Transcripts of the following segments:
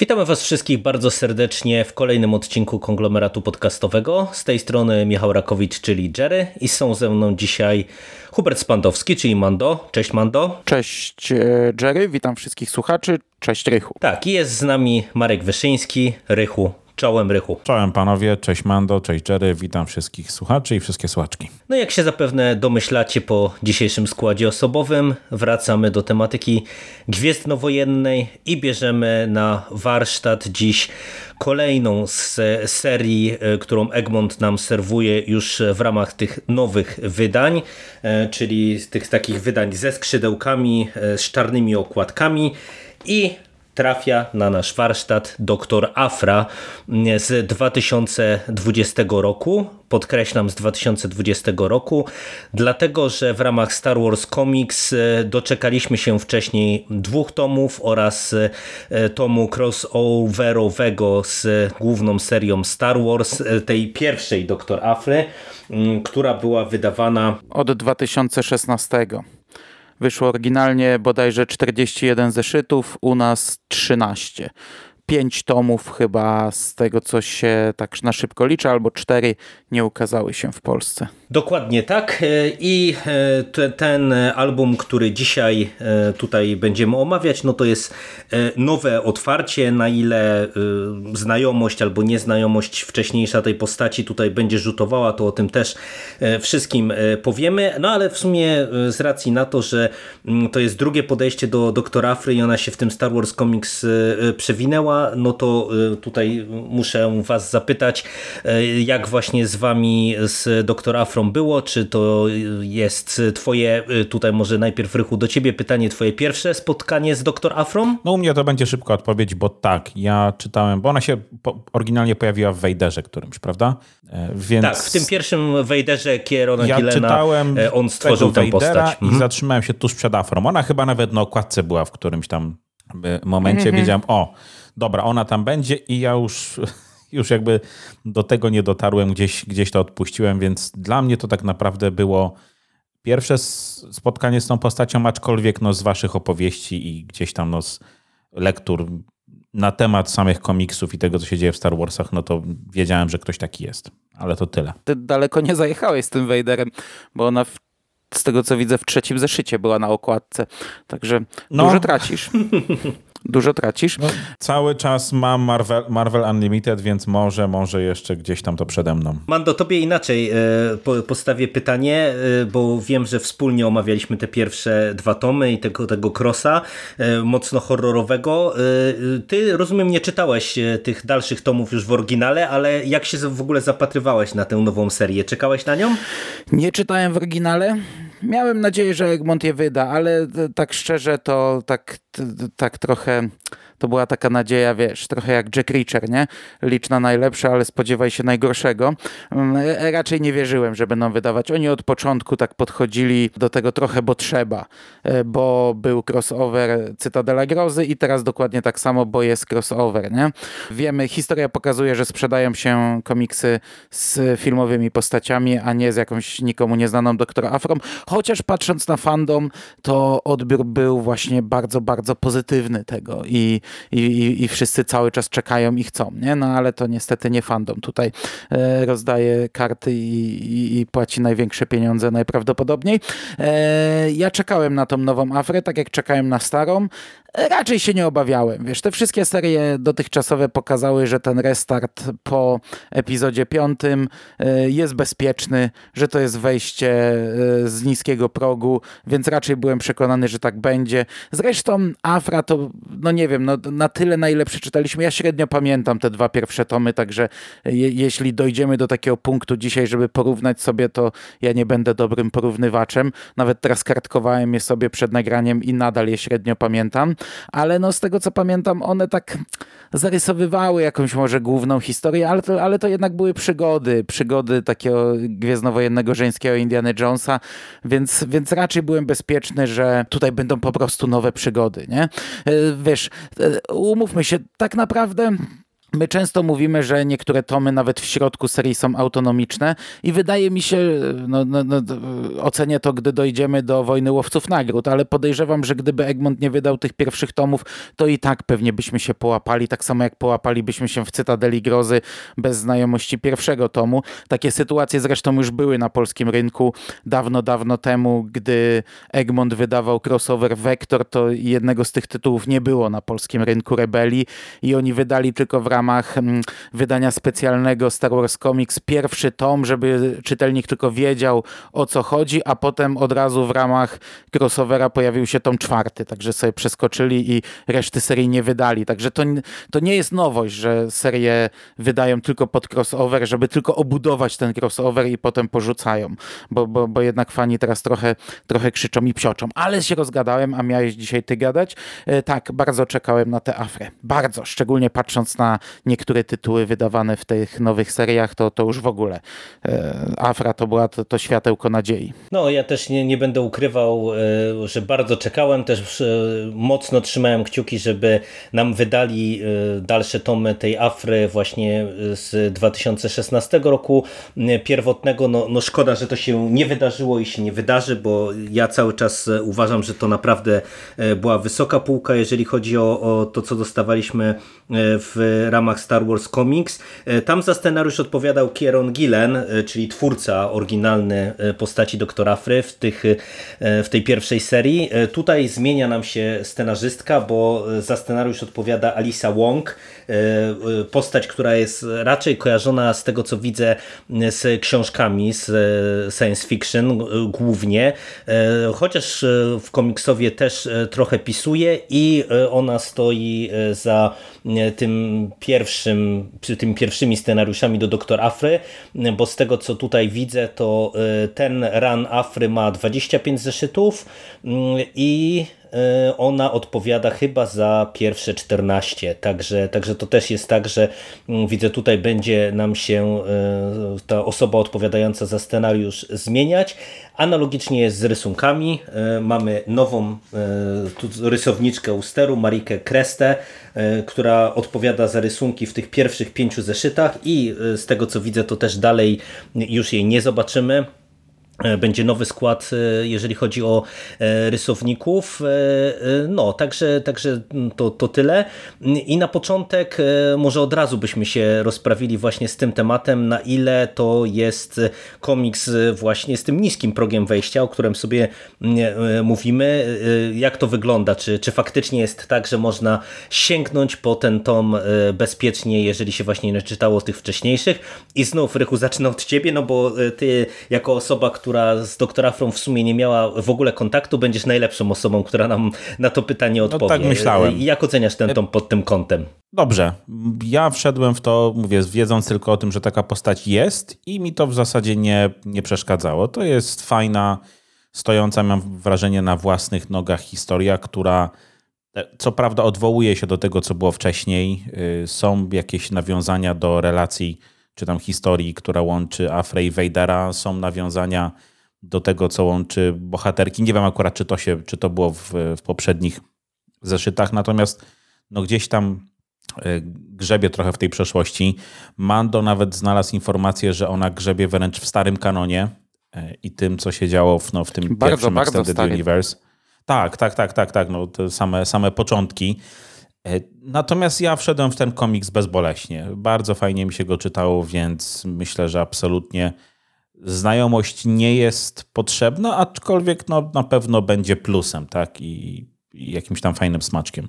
Witamy Was wszystkich bardzo serdecznie w kolejnym odcinku konglomeratu podcastowego. Z tej strony Michał Rakowicz, czyli Jerry, i są ze mną dzisiaj Hubert Spandowski, czyli Mando. Cześć Mando. Cześć e, Jerry, witam wszystkich słuchaczy. Cześć Rychu. Tak, i jest z nami Marek Wyszyński, Rychu. Czołem Rychu. Czołem panowie, cześć Mando, cześć Jerry, witam wszystkich słuchaczy i wszystkie słuchaczki. No jak się zapewne domyślacie po dzisiejszym składzie osobowym, wracamy do tematyki gwiezdnowojennej i bierzemy na warsztat dziś kolejną z serii, e, którą Egmont nam serwuje już w ramach tych nowych wydań, e, czyli tych takich wydań ze skrzydełkami, e, z czarnymi okładkami i trafia na nasz warsztat dr Afra z 2020 roku. Podkreślam z 2020 roku, dlatego że w ramach Star Wars Comics e, doczekaliśmy się wcześniej dwóch tomów oraz e, tomu crossoverowego z główną serią Star Wars, e, tej pierwszej dr Afry, która była wydawana od 2016. Wyszło oryginalnie bodajże 41 zeszytów, u nas 13 pięć tomów chyba z tego, co się tak na szybko liczy, albo cztery nie ukazały się w Polsce. Dokładnie tak. E, i e, te, ten album, który dzisiaj e, tutaj będziemy omawiać, no to jest nowe otwarcie, na ile znajomość albo nieznajomość wcześniejsza tej postaci tutaj będzie rzutowała, to o tym też wszystkim powiemy, no ale w sumie z racji na to, że mm, to jest drugie podejście do Doktora Afry i ona się w tym Star Wars Comics przewinęła, no to tutaj muszę was zapytać, jak właśnie z wami z doktor Było, czy to jest twoje, y, tutaj może najpierw Rychu do ciebie pytanie, twoje pierwsze spotkanie z doktor Afrą? No u mnie to będzie szybka odpowiedź, bo tak, ja czytałem, bo ona się oryginalnie pojawiła w Wejderze którymś, prawda? E, więc... Tak, w tym pierwszym Wejderze Kierona ja Gillena czytałem e, on stworzył tę postać. i mhm. zatrzymałem się tuż przed Afrą. Ona chyba nawet na okładce była w którymś tam momencie. Mhm. Wiedziałem, o, dobra, ona tam będzie i ja już, już jakby do tego nie dotarłem, gdzieś, gdzieś to odpuściłem, więc dla mnie to tak naprawdę było pierwsze spotkanie z tą postacią, aczkolwiek no, z waszych opowieści i gdzieś tam no, z lektur na temat samych komiksów i tego, co się dzieje w Star Warsach, no to wiedziałem, że ktoś taki jest. Ale to tyle. Ty daleko nie zajechałeś z tym Vaderem, bo ona w, z tego, co widzę, w trzecim zeszycie była na okładce. Także no. dużo tracisz. dużo tracisz. No, cały czas mam Marvel, Marvel Unlimited, więc może, może jeszcze gdzieś tam to przede mną. Mando, tobie inaczej e, postawię pytanie, e, bo wiem, że wspólnie omawialiśmy te pierwsze dwa tomy i tego, tego crossa e, mocno horrorowego. Ty, rozumiem, nie czytałeś tych dalszych tomów już w oryginale, ale jak się w ogóle zapatrywałeś na tę nową serię? Czekałeś na nią? Nie czytałem w oryginale. Miałem nadzieję, że Egmont je wyda, ale tak szczerze to tak, tak trochę to była taka nadzieja, wiesz, trochę jak Jack Reacher, nie? Licz na najlepsze, ale spodziewaj się najgorszego. Mm, e, raczej nie wierzyłem, że będą wydawać. Oni od początku tak podchodzili do tego trochę, bo trzeba, e, bo był crossover Cytadela Grozy i teraz dokładnie tak samo, bo jest crossover, nie? Wiemy, historia pokazuje, że sprzedają się komiksy z filmowymi postaciami, a nie z jakąś nikomu nieznaną doktor Afrą, chociaż patrząc na fandom, to odbiór był właśnie bardzo, bardzo pozytywny tego i i, i, wszyscy cały czas czekają i chcą, nie? No ale to niestety nie fandom tutaj e, rozdaje karty i, i, i, płaci największe pieniądze najprawdopodobniej. E, ja czekałem na tą nową Afrę, tak jak czekałem na starą, raczej się nie obawiałem. Wiesz, te wszystkie serie dotychczasowe pokazały, że ten restart po epizodzie piątym e, jest bezpieczny, że to jest wejście e, z niskiego progu, więc raczej byłem przekonany, że tak będzie. Zresztą Afra to, no nie wiem, no na tyle na ile przeczytaliśmy, ja średnio pamiętam te dwa pierwsze tomy, także je, jeśli dojdziemy do takiego punktu dzisiaj, żeby porównać sobie, to ja nie będę dobrym porównywaczem. Nawet teraz kartkowałem je sobie przed nagraniem i nadal je średnio pamiętam ale no z tego co pamiętam, one tak zarysowywały jakąś może główną historię, ale to, ale to jednak były przygody, przygody takiego gwiezdnowojennego żeńskiego Indiana Jonesa, więc, więc raczej byłem bezpieczny, że tutaj będą po prostu nowe przygody, nie? E, wiesz, e, umówmy się, tak naprawdę My często mówimy, że niektóre tomy nawet w środku serii są autonomiczne i wydaje mi się, no, no, no, ocenię to, gdy dojdziemy do Wojny Łowców Nagród, ale podejrzewam, że gdyby Egmont nie wydał tych pierwszych tomów, to i tak pewnie byśmy się połapali, tak samo jak połapalibyśmy się w Cytadeli Grozy bez znajomości pierwszego tomu. Takie sytuacje zresztą już były na polskim rynku dawno, dawno temu, gdy Egmont wydawał crossover Vector, to jednego z tych tytułów nie było na polskim rynku Rebelii i oni wydali tylko w ramach ramach mm, wydania specjalnego Star Wars Comics pierwszy tom, żeby czytelnik tylko wiedział o co chodzi, a potem od razu w ramach crossovera pojawił się tom czwarty, także sobie przeskoczyli i reszty serii nie wydali. Także to, to nie jest nowość, że serie wydają tylko pod crossover, żeby tylko obudować ten crossover i potem porzucają, bo, bo, bo jednak fani teraz trochę, trochę krzyczą i psioczą. Ale się rozgadałem, a miałeś dzisiaj ty gadać. E, tak, bardzo czekałem na tę afrę. Bardzo, szczególnie patrząc na niektóre tytuły wydawane w tych nowych seriach, to, to już w ogóle e, Afra to była to, to światełko nadziei. No, ja też nie, nie będę ukrywał, e, że bardzo czekałem, też e, mocno trzymałem kciuki, żeby nam wydali dalsze tomy tej Afry właśnie z 2016 roku pierwotnego. No, no szkoda, że to się nie wydarzyło i się nie wydarzy, bo ja cały czas uważam, że to naprawdę była wysoka półka, jeżeli chodzi o, o to, co dostawaliśmy w ramach Star Wars Comics. E, tam za scenariusz odpowiadał Kieron Gillen, e, czyli twórca oryginalny e, postaci doktora Fry w, tych, w tej pierwszej serii. Tutaj zmienia nam się scenarzystka, bo za scenariusz odpowiada Alisa Wong, postać, która jest raczej kojarzona z tego, co widzę z książkami z science fiction głównie, chociaż w komiksowie też trochę pisuje i ona stoi za tym pierwszym, tymi pierwszymi scenariuszami do Doktor Afry, bo z tego co tutaj widzę, to ten run Afry ma 25 zeszytów mm, i ona odpowiada chyba za pierwsze 14, także, także to też jest tak, że mm, widzę tutaj będzie nam się y, ta osoba odpowiadająca za scenariusz zmieniać, Analogicznie jest z rysunkami. E, mamy nową e, rysowniczkę u steru, Marikę Krestę, e, która odpowiada za rysunki w tych pierwszych pięciu zeszytach i z tego co widzę to też dalej już jej nie zobaczymy. E, będzie nowy skład, e, jeżeli chodzi o e, rysowników. No, także, także to, to tyle. I na początek może od razu byśmy się rozprawili właśnie z tym tematem, na ile to jest komiks właśnie z tym niskim progiem wejścia, o którym sobie mówimy. Jak to wygląda? Czy, czy faktycznie jest tak, że można sięgnąć po ten tom bezpiecznie, jeżeli się właśnie nie czytało tych wcześniejszych? I znów, Rychu, zacznę od ciebie, no bo ty jako osoba, która która z doktora From w sumie nie miała w ogóle kontaktu, będziesz najlepszą osobą, która nam na to pytanie odpowie. No tak myślałem. Jak oceniasz ten tom pod tym kątem? Dobrze. Ja wszedłem w to, mówię, wiedząc tylko o tym, że taka postać jest i mi to w zasadzie nie, nie przeszkadzało. To jest fajna, stojąca, mam wrażenie, na własnych nogach historia, która e, co prawda odwołuje się do tego, co było wcześniej. Y, są jakieś nawiązania do relacji czy tam historii, która łączy Afrę i Vadera. Są nawiązania do tego, co łączy bohaterki. Nie wiem akurat, czy to, się, czy to było w, w poprzednich zeszytach, natomiast no gdzieś tam e, grzebie trochę w tej przeszłości. Mando nawet znalazł informację, że ona grzebie wręcz w starym kanonie e, i tym, co się działo w, no, w tym bardzo, pierwszym bardzo Extended. Universe. Tak, tak, tak, tak, tak. No, te same, same początki. E, natomiast ja wszedłem w ten komiks bezboleśnie. Bardzo fajnie mi się go czytało, więc myślę, że absolutnie znajomość nie jest potrzebna, aczkolwiek no, na pewno będzie plusem, tak? I, i jakimś tam fajnym smaczkiem.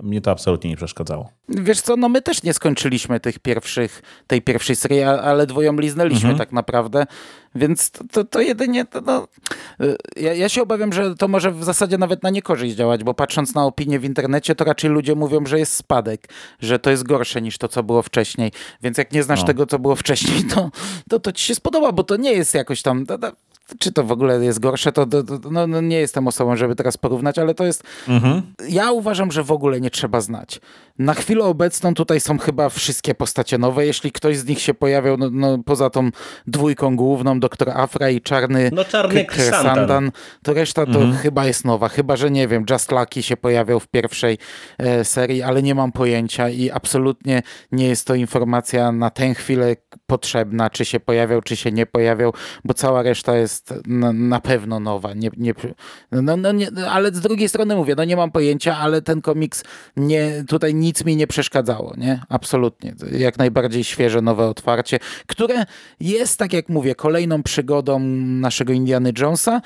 Mnie to absolutnie nie przeszkadzało. Wiesz co, no my też nie skończyliśmy tych pierwszych, tej pierwszej serii, ale dwoją liznęliśmy mhm. tak naprawdę, więc to, to, to jedynie, to, no, y, ja, ja, się obawiam, że to może w zasadzie nawet na niekorzyść działać, bo patrząc na opinie w internecie, to raczej ludzie mówią, że jest spadek, że to jest gorsze niż to, co było wcześniej, więc jak nie znasz no. tego, co było wcześniej, to, to, to ci się spodoba, bo to nie jest jakoś tam, czy to w ogóle jest gorsze, to, to, to no, no, nie jestem osobą, żeby teraz porównać, ale to jest. Mhm. Ja uważam, że w ogóle nie trzeba znać. Na chwilę obecną tutaj są chyba wszystkie postacie nowe. Jeśli ktoś z nich się pojawiał, no, no poza tą dwójką główną, doktor Afra i czarny, no, czarny Sandan, to reszta to mhm. chyba jest nowa. Chyba, że nie wiem, Just Lucky się pojawiał w pierwszej e, serii, ale nie mam pojęcia i absolutnie nie jest to informacja na tę chwilę potrzebna, czy się pojawiał, czy się nie pojawiał, bo cała reszta jest na, na pewno nowa. Nie, nie, no, no, nie, ale z drugiej strony mówię, no nie mam pojęcia, ale ten komiks nie, tutaj nic mi nie przeszkadzało, nie? Absolutnie. Jak najbardziej świeże, nowe otwarcie, które jest, tak jak mówię, kolejną przygodą naszego Indiana Jonesa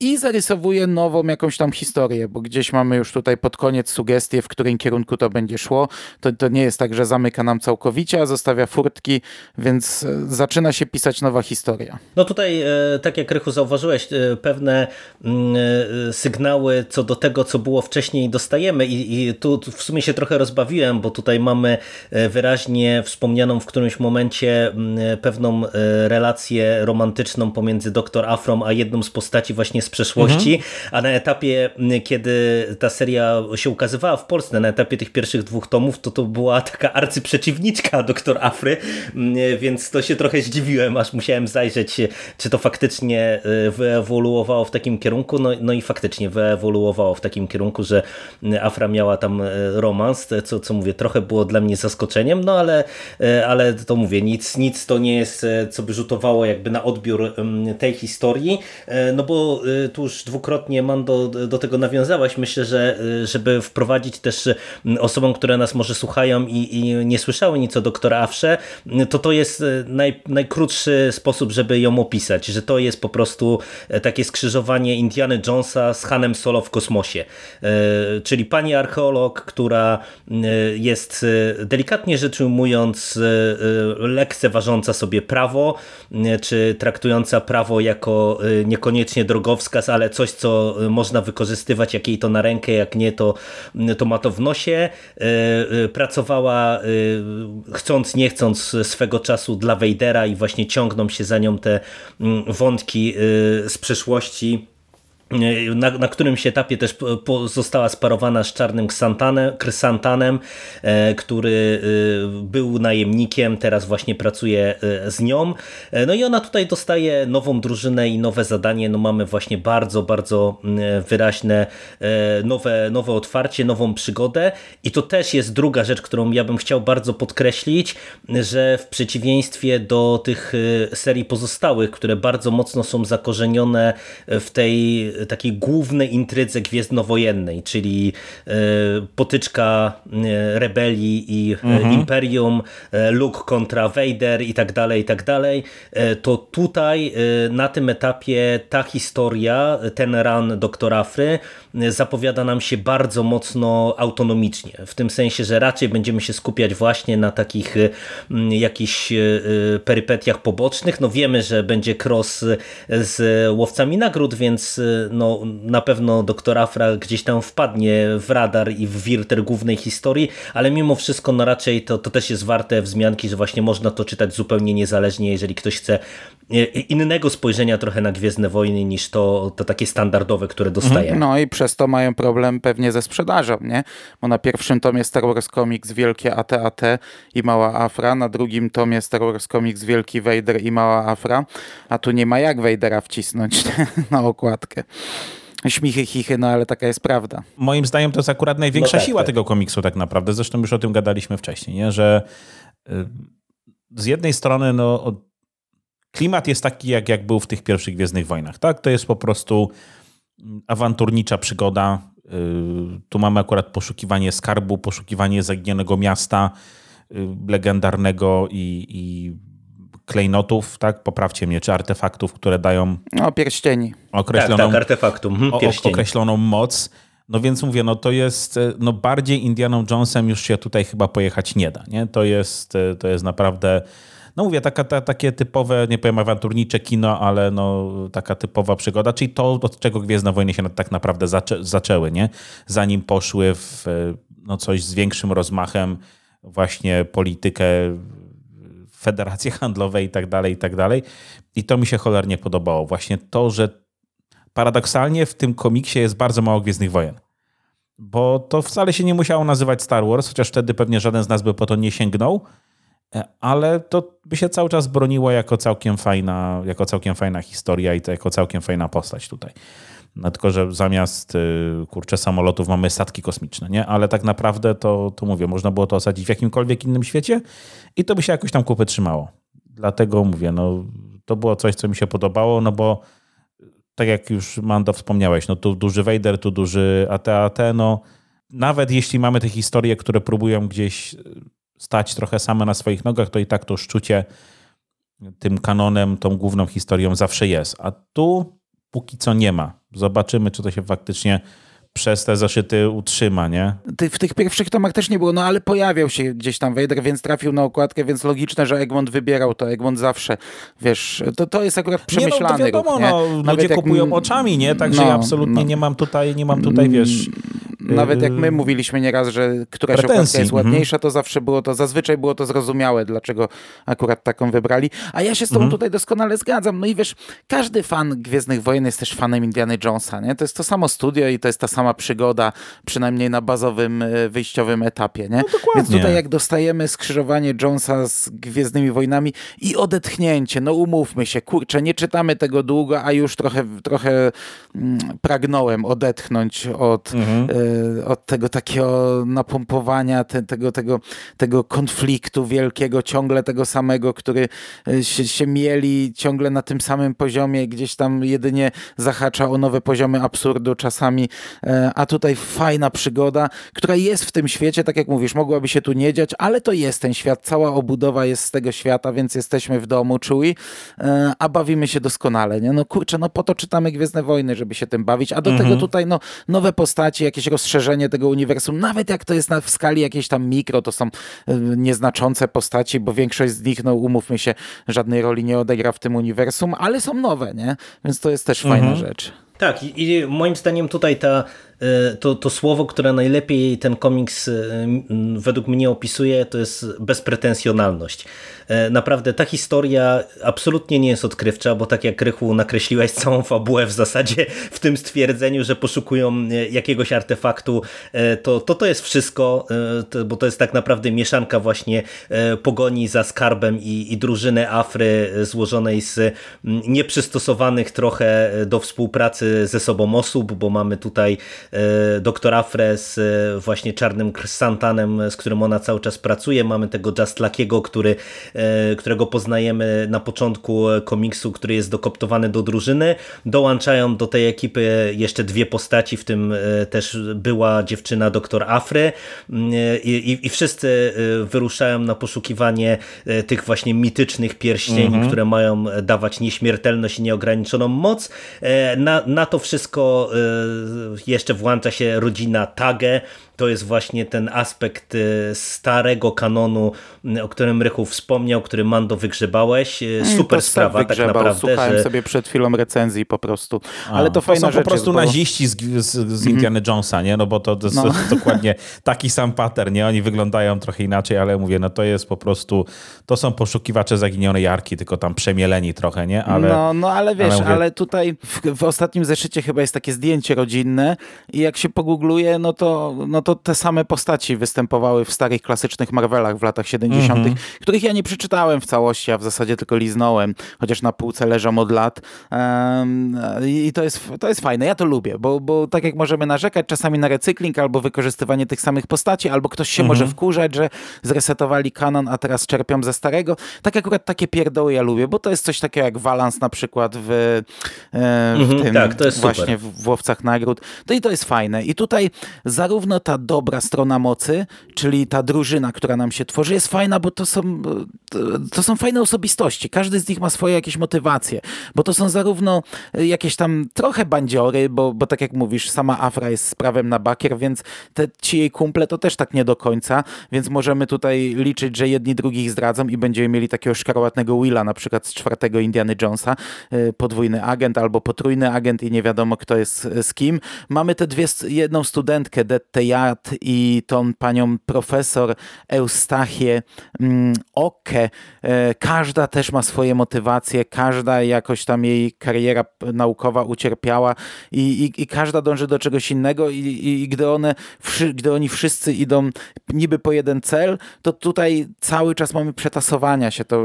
i zarysowuje nową jakąś tam historię, bo gdzieś mamy już tutaj pod koniec sugestie, w którym kierunku to będzie szło. To, to nie jest tak, że zamyka nam całkowicie, a zostawia furtki, więc e, zaczyna się pisać nowa historia. No tutaj, e, tak jak Rychu zauważyłeś, e, pewne mm, sygnały co do tego, co było wcześniej dostajemy i, i tu w sumie się trochę rozbawiłem, bo tutaj mamy wyraźnie wspomnianą w którymś momencie mm, pewną relację romantyczną pomiędzy doktor Afrom, a jedną z postaci właśnie z z przeszłości, mhm. a na etapie, kiedy ta seria się ukazywała w Polsce, na etapie tych pierwszych dwóch tomów, to to była taka arcyprzeciwniczka doktor Afry, więc to się trochę zdziwiłem, aż musiałem zajrzeć, czy to faktycznie e, wyewoluowało w takim kierunku, no, no i faktycznie wyewoluowało w takim kierunku, że Afra miała tam e, romans, co, co mówię, trochę było dla mnie zaskoczeniem, no ale, e, ale to mówię, nic, nic to nie jest, co by rzutowało jakby na odbiór tej historii, no bo tu już dwukrotnie Mando do tego nawiązałaś. Myślę, że żeby wprowadzić też osobom, które nas może słuchają i, i nie słyszały nic o doktora Afrze, to to jest naj, najkrótszy sposób, żeby ją opisać, że to jest po prostu takie skrzyżowanie Indiana Jonesa z Hanem Solo w kosmosie. E, czyli pani archeolog, która e, jest e, delikatnie rzecz ujmując lekceważąca sobie prawo, czy traktująca prawo jako niekoniecznie drogowskaz ale coś, co y, można wykorzystywać, jak jej to na rękę, jak nie, to, y, to ma to w nosie. Y, pracowała chcąc, nie chcąc swego czasu dla Wejdera i właśnie ciągną się za nią te mm, wątki z przeszłości na, na którymś etapie też została sparowana z czarnym Krysantanem, e, który e, był najemnikiem, teraz właśnie pracuje e, z nią. No i ona tutaj dostaje nową drużynę i nowe zadanie. No mamy właśnie bardzo, bardzo wyraźne nowe, nowe otwarcie, nową przygodę i to też jest druga rzecz, którą ja bym chciał bardzo podkreślić, że w przeciwieństwie do tych serii pozostałych, które bardzo mocno są zakorzenione w tej takiej głównej intrydze gwiezdnowojennej, czyli e, potyczka e, rebelii i e, mhm. imperium, Luke kontra Vader i tak dalej, i tak dalej, to tutaj na tym etapie ta historia, ten run doktora Afry zapowiada nam się bardzo mocno autonomicznie, w tym sensie, że raczej będziemy się skupiać właśnie na takich jakichś perypetiach pobocznych. No wiemy, że będzie cross z łowcami nagród, więc no, na pewno doktor Afra gdzieś tam wpadnie w radar i w wir głównej historii, ale mimo wszystko no raczej to, to też jest warte wzmianki, że właśnie można to czytać zupełnie niezależnie, jeżeli ktoś chce e, innego spojrzenia trochę na Gwiezdne Wojny niż to, to takie standardowe, które dostaje. No i przez to mają problem pewnie ze sprzedażą, nie? Bo na pierwszym tomie Star Wars Comics Wielkie AT-AT i Mała Afra, na drugim tomie Star Wars Comics Wielki Vader i Mała Afra, a tu nie ma jak Vadera wcisnąć na okładkę śmichy, chichy, no ale taka jest prawda. Moim zdaniem to jest akurat największa no tak, siła tak. tego komiksu tak naprawdę. Zresztą już o tym gadaliśmy wcześniej, nie? że y, z jednej strony no, klimat jest taki, jak, jak był w tych pierwszych Gwiezdnych Wojnach. Tak? To jest po prostu awanturnicza przygoda. Y, tu mamy akurat poszukiwanie skarbu, poszukiwanie zaginionego miasta y, legendarnego i, i klejnotów, tak? Poprawcie mnie, czy artefaktów, które dają... No, pierścieni. Określoną, tak, tak, artefaktum, mhm, określoną moc. No więc mówię, no to jest, e, no bardziej Indianą Jonesem już się tutaj chyba pojechać nie da, nie? To jest, e, to jest naprawdę, no mówię, taka, ta, takie typowe, nie powiem awanturnicze kino, ale no taka typowa przygoda, czyli to, od czego Gwiezdne Wojny się tak naprawdę zaczę, zaczęły, nie? Zanim poszły w e, no coś z większym rozmachem, właśnie politykę federacje handlowe i tak dalej, i tak dalej. I to mi się cholernie podobało. Właśnie to, że paradoksalnie w tym komiksie jest bardzo mało Gwiezdnych Wojen. bo to wcale się nie musiało nazywać Star Wars, chociaż wtedy pewnie żaden z nas by po to nie sięgnął, e, ale to by się cały czas broniło jako całkiem fajna, jako całkiem fajna historia i to jako całkiem fajna postać tutaj. No tylko, że zamiast y, kurczę samolotów mamy statki kosmiczne, nie? Ale tak naprawdę to, to mówię, można było to osadzić w jakimkolwiek innym świecie i to by się jakoś tam kupy trzymało. Dlatego mówię, no to było coś, co mi się podobało, no bo tak jak już Mando wspomniałeś, no tu duży Vader, tu duży AT-AT, no nawet jeśli mamy te historie, które próbują gdzieś stać trochę same na swoich nogach, to i tak to szczucie tym kanonem, tą główną historią zawsze jest. A tu póki co nie ma. Zobaczymy, czy to się faktycznie przez te zaszyty utrzyma, nie? W tych pierwszych tomach też nie było, no ale pojawiał się gdzieś tam Vader, więc trafił na okładkę, więc logiczne, że Egmont wybierał to. Egmont zawsze, wiesz, to, to jest akurat przemyślany nie, no, to wiadomo, ruch, nie? No, ludzie jak, kupują oczami, nie? Także no, ja absolutnie no. nie mam tutaj, nie mam tutaj, wiesz... Nawet jak my yy, mówiliśmy nieraz, że któraś pretensji. okładka jest mhm. ładniejsza, to zawsze było to, zazwyczaj było to zrozumiałe, dlaczego akurat taką wybrali. A ja się z tobą mhm. tutaj doskonale zgadzam. No i wiesz, każdy fan Gwiezdnych Wojen jest też fanem Indiana Jonesa, nie? To jest to samo studio i to jest ta sama przygoda, przynajmniej na bazowym, e, wyjściowym etapie, nie? No Więc tutaj jak dostajemy skrzyżowanie Jonesa z Gwiezdnymi Wojnami i odetchnięcie, no umówmy się, kurczę, nie czytamy tego długo, a już trochę, trochę mm, pragnąłem odetchnąć od, mhm. y, od tego takiego napompowania, te, tego, tego, tego konfliktu wielkiego, ciągle tego samego, który się, się mieli ciągle na tym samym poziomie, gdzieś tam jedynie zahacza o nowe poziomy absurdu czasami, a tutaj fajna przygoda, która jest w tym świecie, tak jak mówisz, mogłaby się tu nie dziać, ale to jest ten świat, cała obudowa jest z tego świata, więc jesteśmy w domu, czuj, e, a bawimy się doskonale, nie? No kurczę, no po to czytamy Gwiezdne Wojny, żeby się tym bawić, a do mhm. tego tutaj no nowe postaci, jakieś rozszerzenie tego uniwersum, nawet jak to jest na, w skali jakiejś tam mikro, to są e, nieznaczące postaci, bo większość z nich, no umówmy się, żadnej roli nie odegra w tym uniwersum, ale są nowe, nie? Więc to jest też fajna mhm. rzecz. Tak, i moim zdaniem tutaj ta to, to słowo, które najlepiej ten komiks e, według mnie opisuje, to jest bezpretensjonalność. E, naprawdę ta historia absolutnie nie jest odkrywcza, bo tak jak Rychu nakreśliłeś całą fabułę w zasadzie w tym stwierdzeniu, że poszukują jakiegoś artefaktu, to to, to jest wszystko, bo to jest tak naprawdę mieszanka właśnie pogoni za skarbem i, i drużyny Afry złożonej z nieprzystosowanych trochę do współpracy ze sobą osób, bo mamy tutaj E, doktora Fres e, właśnie czarnym Santanem, z którym ona cały czas pracuje. Mamy tego Just Luckiego, który, e, którego poznajemy na początku komiksu, który jest dokoptowany do drużyny. Dołączają do tej ekipy jeszcze dwie postaci, w tym też była dziewczyna doktor Afry i, i, i wszyscy wyruszają na poszukiwanie tych właśnie mitycznych pierścieni, mhm. które mają dawać nieśmiertelność i nieograniczoną moc. Na, na to wszystko jeszcze włącza się rodzina Tage, to jest właśnie ten aspekt y, starego kanonu, y, o którym Rychu wspomniał, który Mando wygrzebałeś. Y, mm, super sprawa tak naprawdę. Słuchałem że... sobie przed chwilą recenzji po prostu. Ale A, to fajna to są po prostu bo... naziści z, z, z Indiana mm -hmm. Jonesa, nie? No bo to, to jest no. dokładnie taki sam pattern, nie? Oni wyglądają trochę inaczej, ale mówię, no to jest po prostu, to są poszukiwacze zaginionej jarki, tylko tam przemieleni trochę, nie? Ale, no, no ale wiesz, ale, mówię... ale tutaj w, w, ostatnim zeszycie chyba jest takie zdjęcie rodzinne i jak się pogoogluje, no to, no to to te same postaci występowały w starych, klasycznych Marvelach w latach 70., mm -hmm. których ja nie przeczytałem w całości, a w zasadzie tylko liznąłem, chociaż na półce leżą od lat. Um, I to jest, to jest fajne, ja to lubię, bo, bo tak jak możemy narzekać czasami na recykling albo wykorzystywanie tych samych postaci, albo ktoś się mm -hmm. może wkurzać, że zresetowali kanon, a teraz czerpią ze starego. Tak akurat takie pierdoły ja lubię, bo to jest coś takiego jak walans na przykład w, e, w mm -hmm, tym tak, właśnie w, w Łowcach Nagród. To i to jest fajne. I tutaj zarówno ta dobra strona mocy, czyli ta drużyna, która nam się tworzy, jest fajna, bo to są, to są fajne osobistości. Każdy z nich ma swoje jakieś motywacje, bo to są zarówno jakieś tam trochę bandziory, bo, bo tak jak mówisz, sama Afra jest z prawem na bakier, więc te ci jej kumple to też tak nie do końca, więc możemy tutaj liczyć, że jedni drugich zdradzą i będziemy mieli takiego szkarłatnego Willa, na przykład z czwartego Indiany Jonesa, y, podwójny agent albo potrójny agent i nie wiadomo kto jest z kim. Mamy te dwie, jedną studentkę, Detteja, I tą panią profesor Eustachię mm, Okę. E, każda też ma swoje motywacje, każda jakoś tam jej kariera naukowa ucierpiała i, i, i każda dąży do czegoś innego i, i, i gdy, one, gdy oni wszyscy idą niby po jeden cel, to tutaj cały czas mamy przetasowania się, to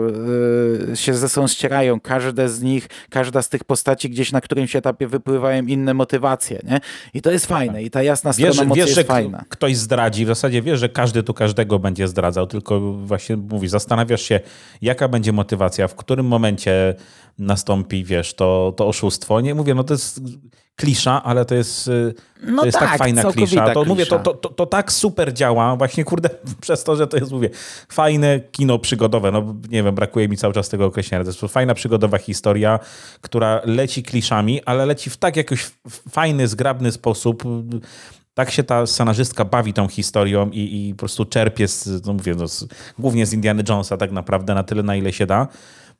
yy, się ze sobą ścierają. Każde z nich, każda z tych postaci gdzieś na którymś etapie wypływają inne motywacje, nie? I to jest fajne i ta jasna strona wiesz, mocy wiesz, jest że fajna. ktoś zdradzi, w zasadzie wiesz, że każdy tu każdego będzie zdradzał, tylko właśnie mówisz, zastanawiasz się, jaka będzie motywacja, w którym momencie nastąpi, wiesz, to, to oszustwo. Nie mówię, no to jest klisza, ale to jest, no to jest tak, tak fajna klisza. To klisza. mówię, to, to, to, to, tak super działa, właśnie kurde, przez to, że to jest, mówię, fajne kino przygodowe. No nie wiem, brakuje mi cały czas tego określenia. To jest fajna przygodowa historia, która leci kliszami, ale leci w tak jakiś fajny, zgrabny sposób tak się ta scenarzystka bawi tą historią i, i po prostu czerpie, z, no mówię, no, z, głównie z Indiana Jonesa tak naprawdę na tyle, na ile się da.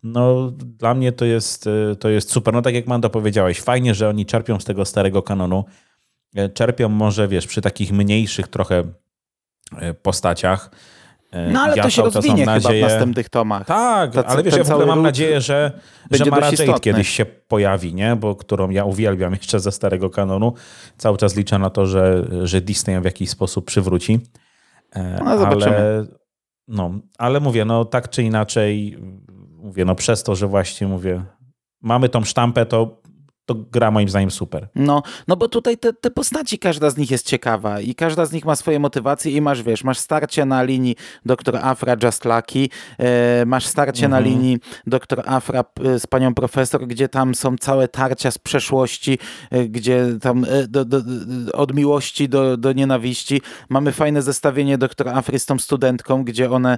No, dla mnie to jest, to jest super. No tak jak Mando powiedziałeś, fajnie, że oni czerpią z tego starego kanonu. E, czerpią może, wiesz, przy takich mniejszych trochę e, postaciach. E, no ale ja to się rozwinie nadzieję... chyba w następnych tomach. Tak, Ta, ale wiesz, ja w ogóle mam nadzieję, że, że Mara Jade kiedyś się pojawi, nie? Bo którą ja uwielbiam jeszcze ze starego kanonu. Cały czas liczę na to, że, że Disney ją w jakiś sposób przywróci. No, zobaczymy. Ale, no, ale mówię, no tak czy inaczej, mówię, no przez to, że właśnie mówię, mamy tą sztampę, to to gra moim zdaniem super. No, no bo tutaj te, te postaci, każda z nich jest ciekawa i każda z nich ma swoje motywacje i masz, wiesz, masz starcie na linii dr Afra Just Lucky, e, masz starcie mhm. na linii dr Afra e, z panią profesor, gdzie tam są całe tarcia z przeszłości, e, gdzie tam e, do, do, od miłości do, do nienawiści. Mamy fajne zestawienie dr Afry z tą studentką, gdzie one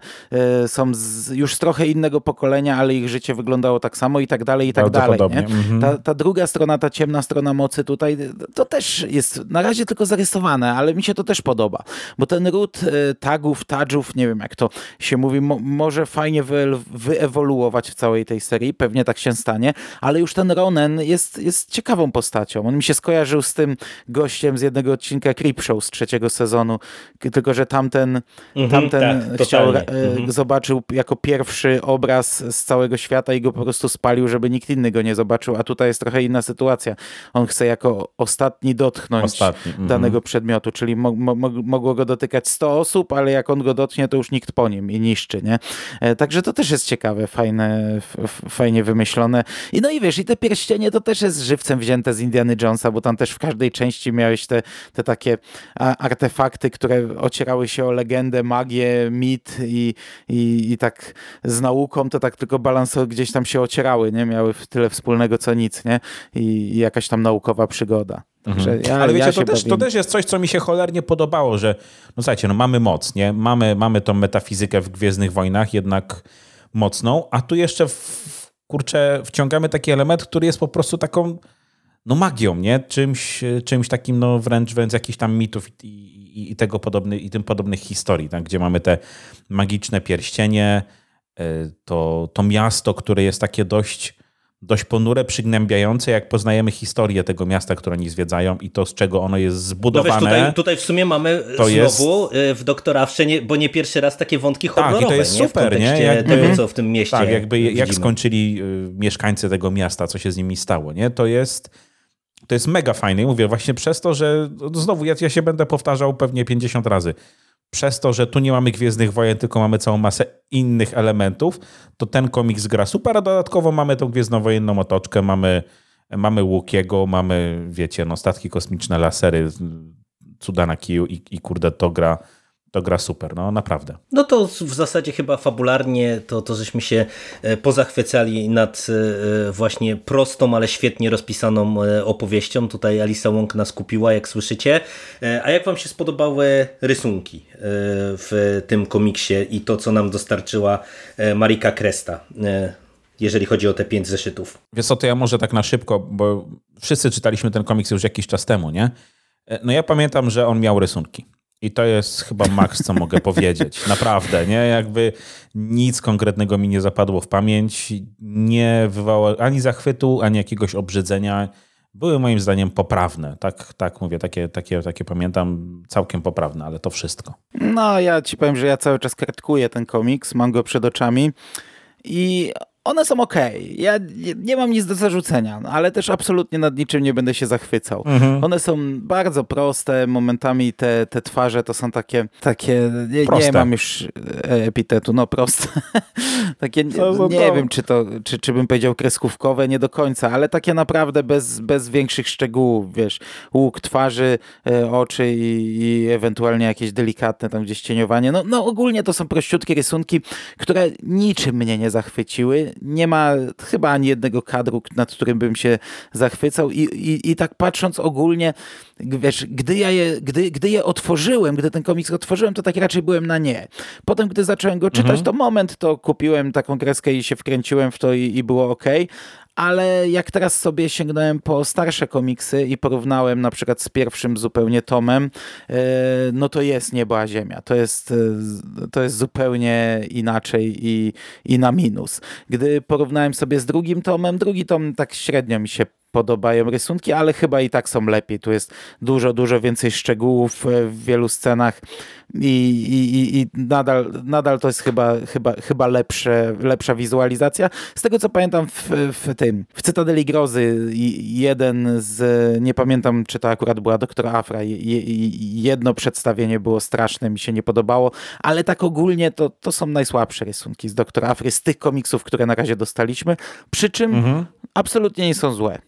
są z, już z trochę innego pokolenia, ale ich życie wyglądało tak samo i tak dalej, i tak dalej. Nie? Mhm. Ta, ta druga strona, ta ciemna strona mocy tutaj, to też jest na razie tylko zarysowane, ale mi się to też podoba, bo ten ród e, tagów, tadżów, nie wiem jak to się mówi, mo może fajnie wy wyewoluować w całej tej serii, pewnie tak się stanie, ale już ten Ronen jest, jest ciekawą postacią. On mi się skojarzył z tym gościem z jednego odcinka Creep Show z trzeciego sezonu, tylko że tamten, -hmm, tamten tak, chciał, mm -hmm. zobaczył jako pierwszy obraz z całego świata i go po prostu spalił, żeby nikt inny go nie zobaczył, a tutaj jest trochę inna sytuacja. On chce jako ostatni dotknąć ostatni. Mhm. danego przedmiotu, czyli mo mo mogło go dotykać 100 osób, ale jak on go dotknie, to już nikt po nim i niszczy, nie? E, także to też jest ciekawe, fajne, fajnie wymyślone. I no i wiesz, i te pierścienie to też jest żywcem wzięte z Indiana Jonesa, bo tam też w każdej części miałeś te, te takie artefakty, które ocierały się o legendę, magię, mit i, i, i tak z nauką to tak tylko balansowo gdzieś tam się ocierały, nie? Miały tyle wspólnego co nic, nie? I, jakaś tam naukowa przygoda. Mhm. Ja, Ale wiecie, ja to, też, to też jest coś, co mi się cholernie podobało, że no słuchajcie, no mamy moc, nie? Mamy, mamy tą metafizykę w Gwiezdnych Wojnach, jednak mocną, a tu jeszcze w, kurczę, wciągamy taki element, który jest po prostu taką no magią, nie? Czymś, czymś takim, no wręcz, wręcz jakichś tam mitów i, i, i tego podobny, i tym podobnych historii, tak? gdzie mamy te magiczne pierścienie, y, to, to miasto, które jest takie dość dość ponure, przygnębiające, jak poznajemy historię tego miasta, które oni zwiedzają i to, z czego ono jest zbudowane. No tutaj, tutaj w sumie mamy to znowu jest... Y, w Doktorawsze, bo nie pierwszy raz takie wątki horrorowe. Tak, to jest nie? super, nie? Jakby, tego, co w tym mieście Tak, jakby widzimy. jak skończyli y, mieszkańcy tego miasta, co się z nimi stało, nie? To jest... To jest mega fajne. I mówię właśnie przez to, że no znowu ja, ja się będę powtarzał pewnie 50 razy przez to, że tu nie mamy Gwiezdnych Wojen, tylko mamy całą masę innych elementów, to ten komiks gra super, a dodatkowo mamy tą Gwiezdnowojenną otoczkę, mamy, mamy Łukiego, mamy, wiecie, no, statki kosmiczne, lasery, cuda na kiju i, i kurde, to gra to gra super, no naprawdę. No to w zasadzie chyba fabularnie to, to żeśmy się e, pozachwycali nad e, właśnie prostą, ale świetnie rozpisaną e, opowieścią. Tutaj Alisa Wong nas kupiła, jak słyszycie. A jak wam się spodobały rysunki w tym komiksie i to, co nam dostarczyła Marika Kresta? jeżeli chodzi o te pięć zeszytów. Wiesz co, to ja może tak na szybko, bo wszyscy czytaliśmy ten komiks już jakiś czas temu, nie? No ja pamiętam, że on miał rysunki. I to jest chyba maks, co mogę powiedzieć. Naprawdę, nie? Jakby nic konkretnego mi nie zapadło w pamięć. Nie wywołało ani zachwytu, ani jakiegoś obrzydzenia. były moim zdaniem poprawne. Tak, tak mówię, takie, takie, takie pamiętam, całkiem poprawne, ale to wszystko. No, ja ci powiem, że ja cały czas kartkuję ten komiks, mam go przed oczami i one są ok. Ja nie, nie, mam nic do zarzucenia, ale też absolutnie nad niczym nie będę się zachwycał. Mhm. One są bardzo proste, momentami te, te twarze to są takie, takie nie, nie mam już e, epitetu, no proste. takie, nie, nie wiem, czy to, czy, czy bym powiedział kreskówkowe, nie do końca, ale takie naprawdę bez, bez większych szczegółów, wiesz, łuk twarzy, e, oczy i, i ewentualnie jakieś delikatne tam gdzieś cieniowanie. No, no ogólnie to są prościutkie rysunki, które niczym mnie nie zachwyciły nie ma chyba ani jednego kadru, nad którym bym się zachwycał i, i, i tak patrząc ogólnie, wiesz, gdy ja je, gdy, gdy je otworzyłem, gdy ten komiks otworzyłem, to tak raczej byłem na nie. Potem, gdy zacząłem go czytać, mhm. to moment to kupiłem taką kreskę i się wkręciłem w to i, i było ok, ale jak teraz sobie sięgnąłem po starsze komiksy i porównałem na przykład z pierwszym zupełnie tomem, e, no to jest niebo a ziemia. To jest, e, to jest zupełnie inaczej i, i na minus. Gdy porównałem sobie z drugim tomem, drugi tom tak średnio mi się podobają rysunki, ale chyba i tak są lepiej. Tu jest dużo, dużo więcej szczegółów e, w wielu scenach i, i, i nadal, nadal to jest chyba, chyba, chyba lepsze, lepsza wizualizacja. Z tego co pamiętam w, w tym, w Cytadeli Grozy jeden z, nie pamiętam czy to akurat była Doktor Afra, jedno przedstawienie było straszne, mi się nie podobało, ale tak ogólnie to, to są najsłabsze rysunki z Doktor Afry, z tych komiksów, które na razie dostaliśmy, przy czym mhm. absolutnie nie są złe.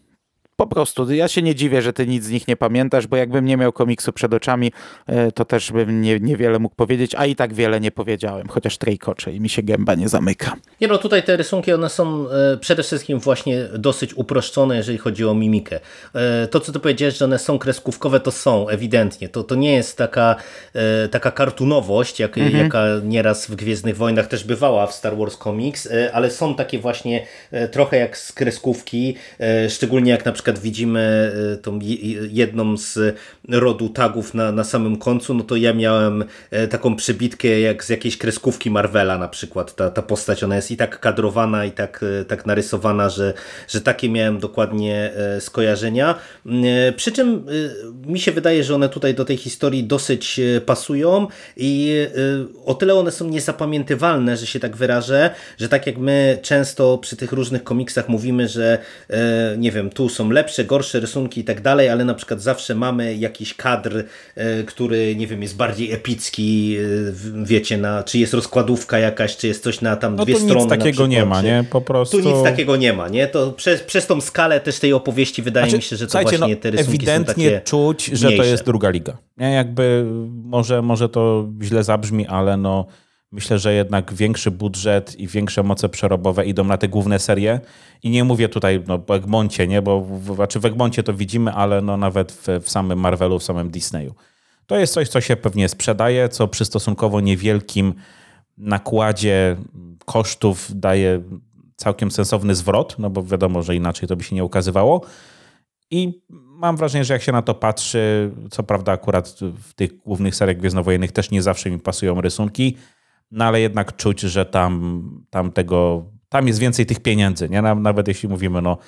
Po prostu, ja się nie dziwię, że ty nic z nich nie pamiętasz, bo jakbym nie miał komiksu przed oczami, e, to też bym nie, niewiele mógł powiedzieć, a i tak wiele nie powiedziałem, chociaż trejkocze i mi się gęba nie zamyka. Nie no, tutaj te rysunki, one są e, przede wszystkim właśnie dosyć uproszczone, jeżeli chodzi o mimikę. E, to, co ty powiedziałeś, że one są kreskówkowe, to są, ewidentnie. To, to nie jest taka, taka kartunowość, jak, mhm. jaka nieraz w Gwiezdnych Wojnach też bywała w Star Wars Comics, ale są takie właśnie trochę jak z kreskówki, szczególnie jak na przykład przykład widzimy y, tą jedną z rodu tagów na, na samym końcu, no to ja miałem e, taką przebitkę jak z jakiejś kreskówki Marvela na przykład. Ta, ta postać, ona jest i tak kadrowana, i tak, e, tak narysowana, że, że takie miałem dokładnie skojarzenia. Przy czym mi się wydaje, że one tutaj do tej historii dosyć pasują i o tyle one są niezapamiętywalne, że się tak wyrażę, że tak jak my często przy tych różnych komiksach mówimy, że nie wiem, tu są lepsze, gorsze rysunki i tak dalej, ale na przykład zawsze mamy jakiś kadr, e, który nie wiem, jest bardziej epicki, e, wiecie, na, czy jest rozkładówka jakaś, czy jest coś na tam no dwie strony. Nic takiego nie ma, nie? Po prostu. Tu nic takiego nie ma, nie? To przez, przez tą skalę też tej opowieści wydaje znaczy, mi się, że to właśnie no, te rysunki ewidentnie są takie czuć, że mniejsze. to jest druga liga. Nie? Jakby może, może to źle zabrzmi, ale no Myślę, że jednak większy budżet i większe moce przerobowe idą na te główne serie. I nie mówię tutaj no, o Egmoncie, nie? bo w, znaczy w Egmoncie to widzimy, ale no, nawet w, w samym Marvelu, w samym Disneyu. To jest coś, co się pewnie sprzedaje, co przy stosunkowo niewielkim nakładzie kosztów daje całkiem sensowny zwrot, no bo wiadomo, że inaczej to by się nie ukazywało. I mam wrażenie, że jak się na to patrzy, co prawda akurat w tych głównych seriach gwiezdnowojennych też nie zawsze mi pasują rysunki, no ale jednak czuć, że tam, tam tego, tam jest więcej tych pieniędzy, nie? Nawet jeśli mówimy, no,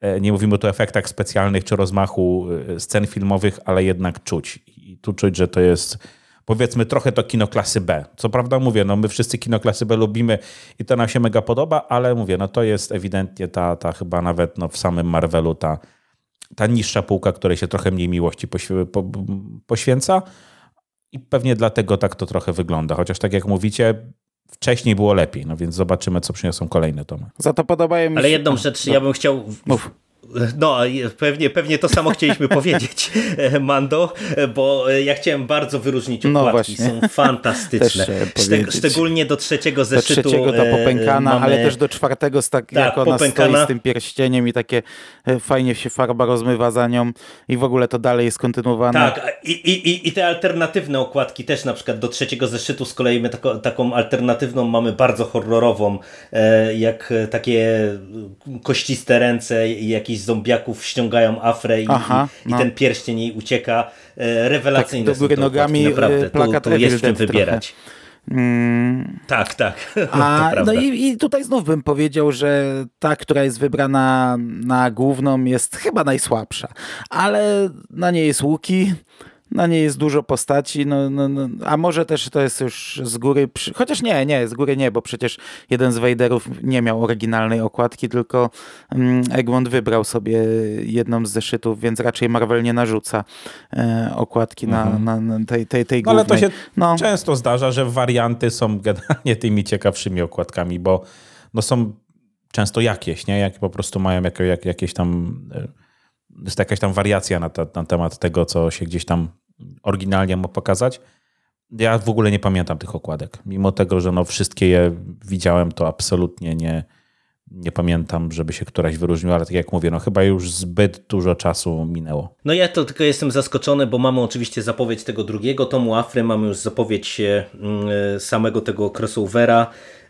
e, nie mówimy tu o efektach specjalnych czy rozmachu e, scen filmowych, ale jednak czuć. I tu czuć, że to jest powiedzmy trochę to kino klasy B. Co prawda mówię, no my wszyscy kino klasy B lubimy i to nam się mega podoba, ale mówię, no to jest ewidentnie ta, ta chyba nawet no w samym Marvelu ta, ta niższa półka, której się trochę mniej miłości poświęca. I pewnie dlatego tak to trochę wygląda. Chociaż tak jak mówicie, wcześniej było lepiej, no więc zobaczymy, co przyniosą kolejne tomy. Za to podobają mi się... Ale jedną rzecz ja bym chciał... Mów. No, pewnie, pewnie to samo chcieliśmy powiedzieć, Mando, bo ja chciałem bardzo wyróżnić no okładki. No są fantastyczne. szczególnie do trzeciego zeszytu. Do trzeciego ta popękana, mamy... ale też do czwartego, tak, tak jak ona popękana. stoi z tym pierścieniem i takie e, fajnie się farba rozmywa za nią i w ogóle to dalej jest kontynuowane. Tak, i, i, i te alternatywne okładki też na przykład do trzeciego zeszytu z kolei my taką, taką alternatywną mamy bardzo horrorową, e, jak takie kościste ręce, jakiś zombiaków ściągają afrę i, Aha, i, no. i ten pierścień jej ucieka. E, rewelacyjne tak, do góry nogami e, naprawdę. Tu, tu jest czym wybierać. Mm. Tak, tak. A, no i, i, tutaj znów bym powiedział, że ta, która jest wybrana na główną jest chyba najsłabsza, ale na niej jest Łuki, na niej jest dużo postaci, no, no, no, a może też to jest już z góry, przy... chociaż nie, nie, z góry nie, bo przecież jeden z Wejderów nie miał oryginalnej okładki, tylko mm, Egmont wybrał sobie jedną z zeszytów, więc raczej Marvel nie narzuca e, okładki mhm. na, na, tej, tej, tej no, Ale to się no. często zdarza, że warianty są generalnie tymi ciekawszymi okładkami, bo no są często jakieś, nie? Jak po prostu mają jak, jakieś tam... E, jest jakaś tam wariacja na, ta, na temat tego, co się gdzieś tam oryginalnie mu pokazać. Ja w ogóle nie pamiętam tych okładek. Mimo tego, że no wszystkie je widziałem, to absolutnie nie, nie pamiętam, żeby się któraś wyróżniła, ale tak jak mówię, no chyba już zbyt dużo czasu minęło. No ja to tylko jestem zaskoczony, bo mamy oczywiście zapowiedź tego drugiego tomu Afry, mamy już zapowiedź e, samego tego crossovera, E,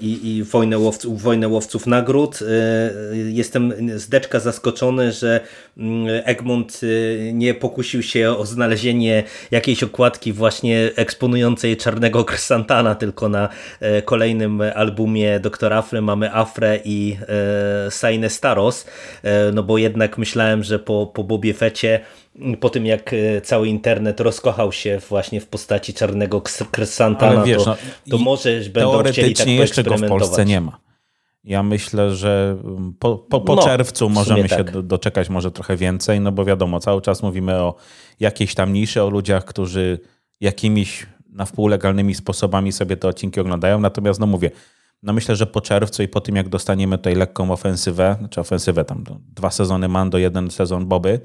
i, i wojnę, łowców, wojnę łowców nagród. E, jestem zdeczka zaskoczony, że mm, Egmont e, nie pokusił się o znalezienie jakiejś okładki właśnie eksponującej czarnego Santana, tylko na kolejnym albumie Dr. Afry mamy Afrę i Sainę Staros, no bo jednak myślałem, że po, po Bobie Fecie po tym jak e, cały internet rozkochał się właśnie w postaci czarnego Krysantana, wiesz, to, no, to może będą chcieli tak jeszcze go w Polsce nie ma. Ja myślę, że mm, po, po, po no, czerwcu możemy tak. się doczekać może trochę więcej, no bo wiadomo, cały czas mówimy o jakiejś tam niszy, o ludziach, którzy jakimiś na wpół legalnymi sposobami sobie te odcinki oglądają. Natomiast no mówię, no myślę, że po czerwcu i po tym jak dostaniemy tutaj lekką ofensywę, znaczy ofensywę tam dwa sezony Mando, jeden sezon Boby,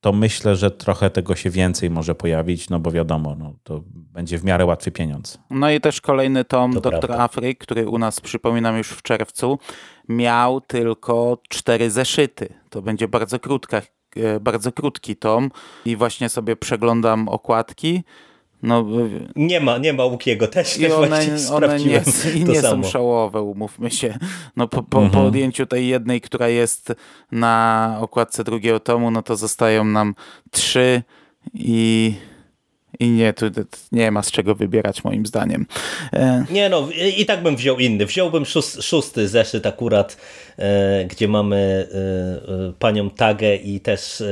to myślę, że trochę tego się więcej może pojawić, no bo wiadomo, no, to będzie w miarę łatwy pieniądz. No i też kolejny tom to Dr. Afryk, który u nas, przypominam, już w czerwcu, miał tylko cztery zeszyty. To będzie bardzo krótka, e, bardzo krótki tom i właśnie sobie przeglądam okładki no, nie ma, nie ma Łukiego, też, i też one, one nie, i nie są szałowe, umówmy się. No, po, po, mhm. po odjęciu tej jednej, która jest na okładce drugiego tomu, no to zostają nam trzy i i nie, tu nie ma z czego wybierać moim zdaniem. E... Nie no, i tak bym wziął inny. Wziąłbym szósty zeszyt akurat, e, gdzie mamy e, panią Tagę i też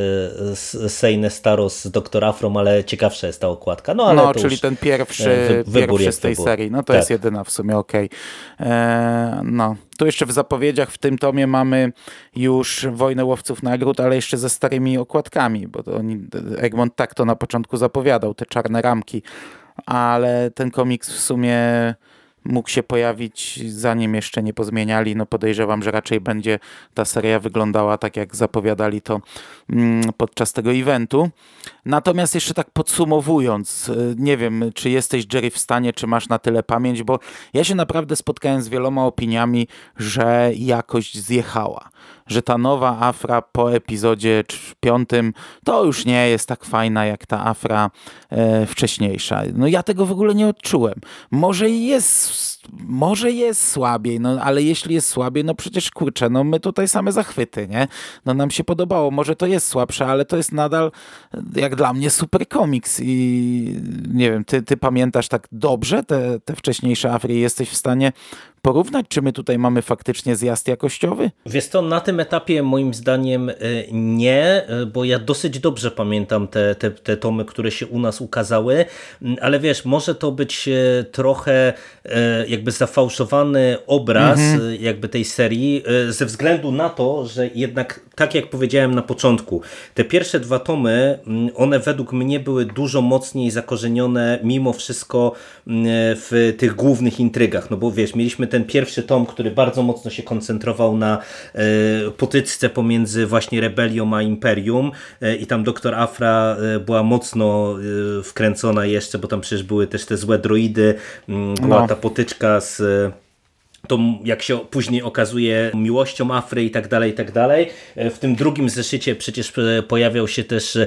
Sejnę Staros z Dr. Afrom, ale ciekawsza jest ta okładka. No, ale no czyli ten pierwszy, wy, pierwszy z tej wybór. serii. No to tak. jest jedyna w sumie, okej. Okay. No, tu jeszcze w zapowiedziach w tym tomie mamy już Wojnę Łowców Nagród, ale jeszcze ze starymi okładkami, bo oni, Egmont tak to na początku zapowiadał, te czarne ramki, ale ten komiks w sumie mógł się pojawić zanim jeszcze nie pozmieniali. No podejrzewam, że raczej będzie ta seria wyglądała tak jak zapowiadali to mm, podczas tego eventu. Natomiast jeszcze tak podsumowując, y, nie wiem, czy jesteś Jerry w stanie, czy masz na tyle pamięć, bo ja się naprawdę spotkałem z wieloma opiniami, że jakość zjechała że ta nowa Afra po epizodzie piątym to już nie jest tak fajna jak ta Afra e, wcześniejsza. No ja tego w ogóle nie odczułem. Może jest może jest słabiej, no ale jeśli jest słabiej, no przecież kurczę, no my tutaj same zachwyty, nie? No nam się podobało, może to jest słabsze, ale to jest nadal jak dla mnie super komiks i nie wiem, ty, ty pamiętasz tak dobrze te, te wcześniejsze Afry jesteś w stanie porównać, czy my tutaj mamy faktycznie zjazd jakościowy? Wiesz to na tym etapie moim zdaniem e, nie, e, bo ja dosyć dobrze pamiętam te, te, te tomy, które się u nas ukazały, ale wiesz, może to być e, trochę jakby zafałszowany obraz mhm. jakby tej serii ze względu na to, że jednak tak jak powiedziałem na początku, te pierwsze dwa tomy, one według mnie były dużo mocniej zakorzenione mimo wszystko w tych głównych intrygach, no bo wiesz, mieliśmy ten pierwszy tom, który bardzo mocno się koncentrował na e, potyczce pomiędzy właśnie rebelią a imperium e, i tam doktor Afra e, była mocno wkręcona jeszcze, bo tam przecież były też te złe droidy, mm, była no. ta potyczka z tą, jak się później okazuje, miłością Afry i tak dalej, i tak dalej. E, W tym drugim zeszycie przecież e, pojawiał się też e,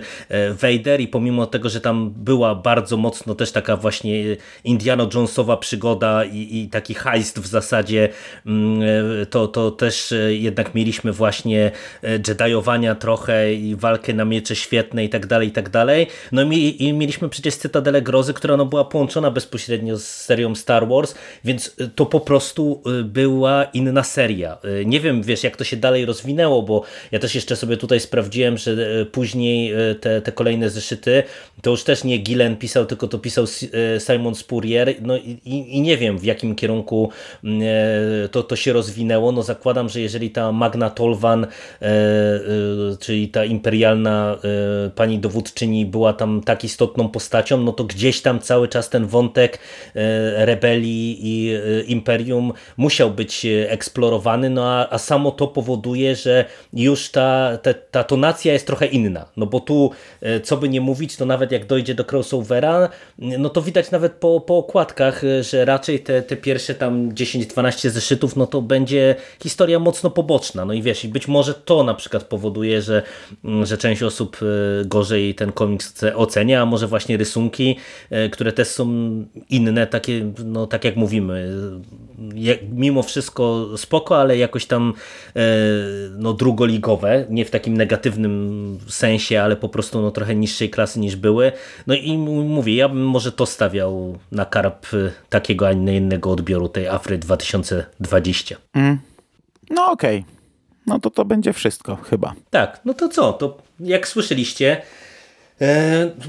Vader i pomimo tego, że tam była bardzo mocno też taka właśnie Indiana Jonesowa przygoda i, i taki heist w zasadzie, mm, to, to też jednak mieliśmy właśnie jediowania trochę i walkę na miecze świetne i tak dalej, i tak dalej. No i, i mieliśmy przecież Cytadelę Grozy, która no była połączona bezpośrednio z serią Star Wars, więc to po prostu była inna seria. Y, Nie wiem, wiesz, jak to się dalej rozwinęło, bo ja też jeszcze sobie tutaj sprawdziłem, że y, później y, te, te kolejne zeszyty, to już też nie Gillen pisał, tylko to pisał Si- Simon Spurrier, no i, i nie wiem, w jakim kierunku mm, e, to, to się rozwinęło. No zakładam, że jeżeli ta Magna Tolvan, e, e, czyli ta imperialna pani dowódczyni była tam tak istotną postacią, no to gdzieś tam cały czas ten wątek rebelii i imperium musiał być e, eksplorowany, no a, a samo to powoduje, że już ta, ta, ta tonacja jest trochę inna, no bo tu e, co by nie mówić, to nawet jak dojdzie do crossovera, no to widać nawet po, po okładkach, e, że raczej te, te pierwsze tam 10-12 zeszytów, no to będzie historia mocno poboczna, no i wiesz, i być może to na przykład powoduje, że, mm, że część osób gorzej ten komiks oce- ocenia, a może właśnie rysunki, które też są inne, takie, no tak jak mówimy, mimo wszystko spoko, ale jakoś tam e, no drugoligowe, nie w takim negatywnym sensie, ale po prostu no trochę niższej klasy niż były. No i mówię, ja bym może to stawiał na karp e, takiego, a nie innego odbioru tej Afry 2020. No okej. No to to będzie wszystko chyba. Tak, no to co? To jak słyszeliście,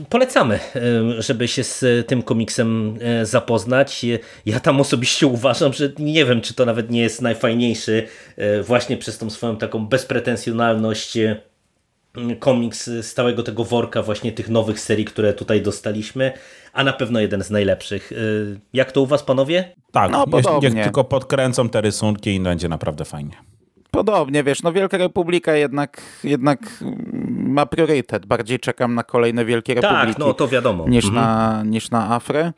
polecamy, e, żeby się z tym komiksem e, zapoznać. E, Ja tam osobiście uważam, że nie wiem, czy to nawet nie jest najfajniejszy, e, właśnie przez tą swoją taką bezpretensjonalność. e, komiks z całego tego worka właśnie tych nowych serii, które tutaj dostaliśmy, a na pewno jeden z najlepszych. E, Jak to u was, panowie? Tak, No, podobnie. niech tylko podkręcą te rysunki i będzie naprawdę fajnie. Podobnie, wiesz, no Wielka Republika jednak, jednak ma priorytet. Bardziej czekam na kolejne Wielkie Republiki. Tak, no to wiadomo. niż, na, niż na Afrę.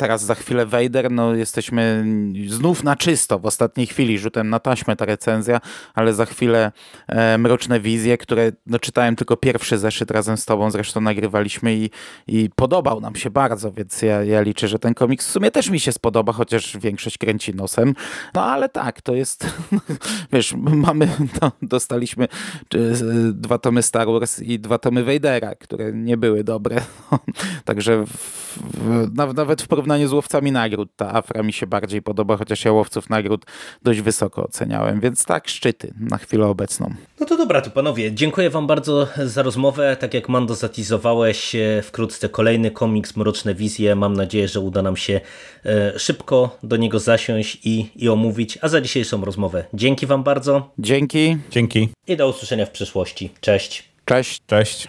Teraz za chwilę Vader, no jesteśmy znów na czysto w ostatniej chwili, rzutem na taśmę ta recenzja, ale za chwilę e, Mroczne Wizje, które no, czytałem tylko pierwszy zeszyt razem z tobą, zresztą nagrywaliśmy i, i podobał nam się bardzo, więc ja, ja liczę, że ten komiks w sumie też mi się spodoba, chociaż większość kręci nosem. No ale tak, to jest, wiesz, mamy, no, dostaliśmy czy, dwa tomy Star Wars i dwa tomy Vadera, które nie były dobre. Także w, w, naw- nawet w porównaniu z łowcami nagród ta Afra mi się bardziej podoba, chociaż ja łowców nagród dość wysoko oceniałem, więc tak, szczyty na chwilę obecną. No to dobra, to panowie, dziękuję wam bardzo za rozmowę. Tak jak Mando zatizowałeś, e, wkrótce kolejny komiks Mroczne Wizje. Mam nadzieję, że uda nam się e, szybko do niego zasiąść i, i omówić. A za dzisiejszą rozmowę dzięki wam bardzo Dzięki, Dzięki, i do usłyszenia w przyszłości. Cześć! cześć. cześć.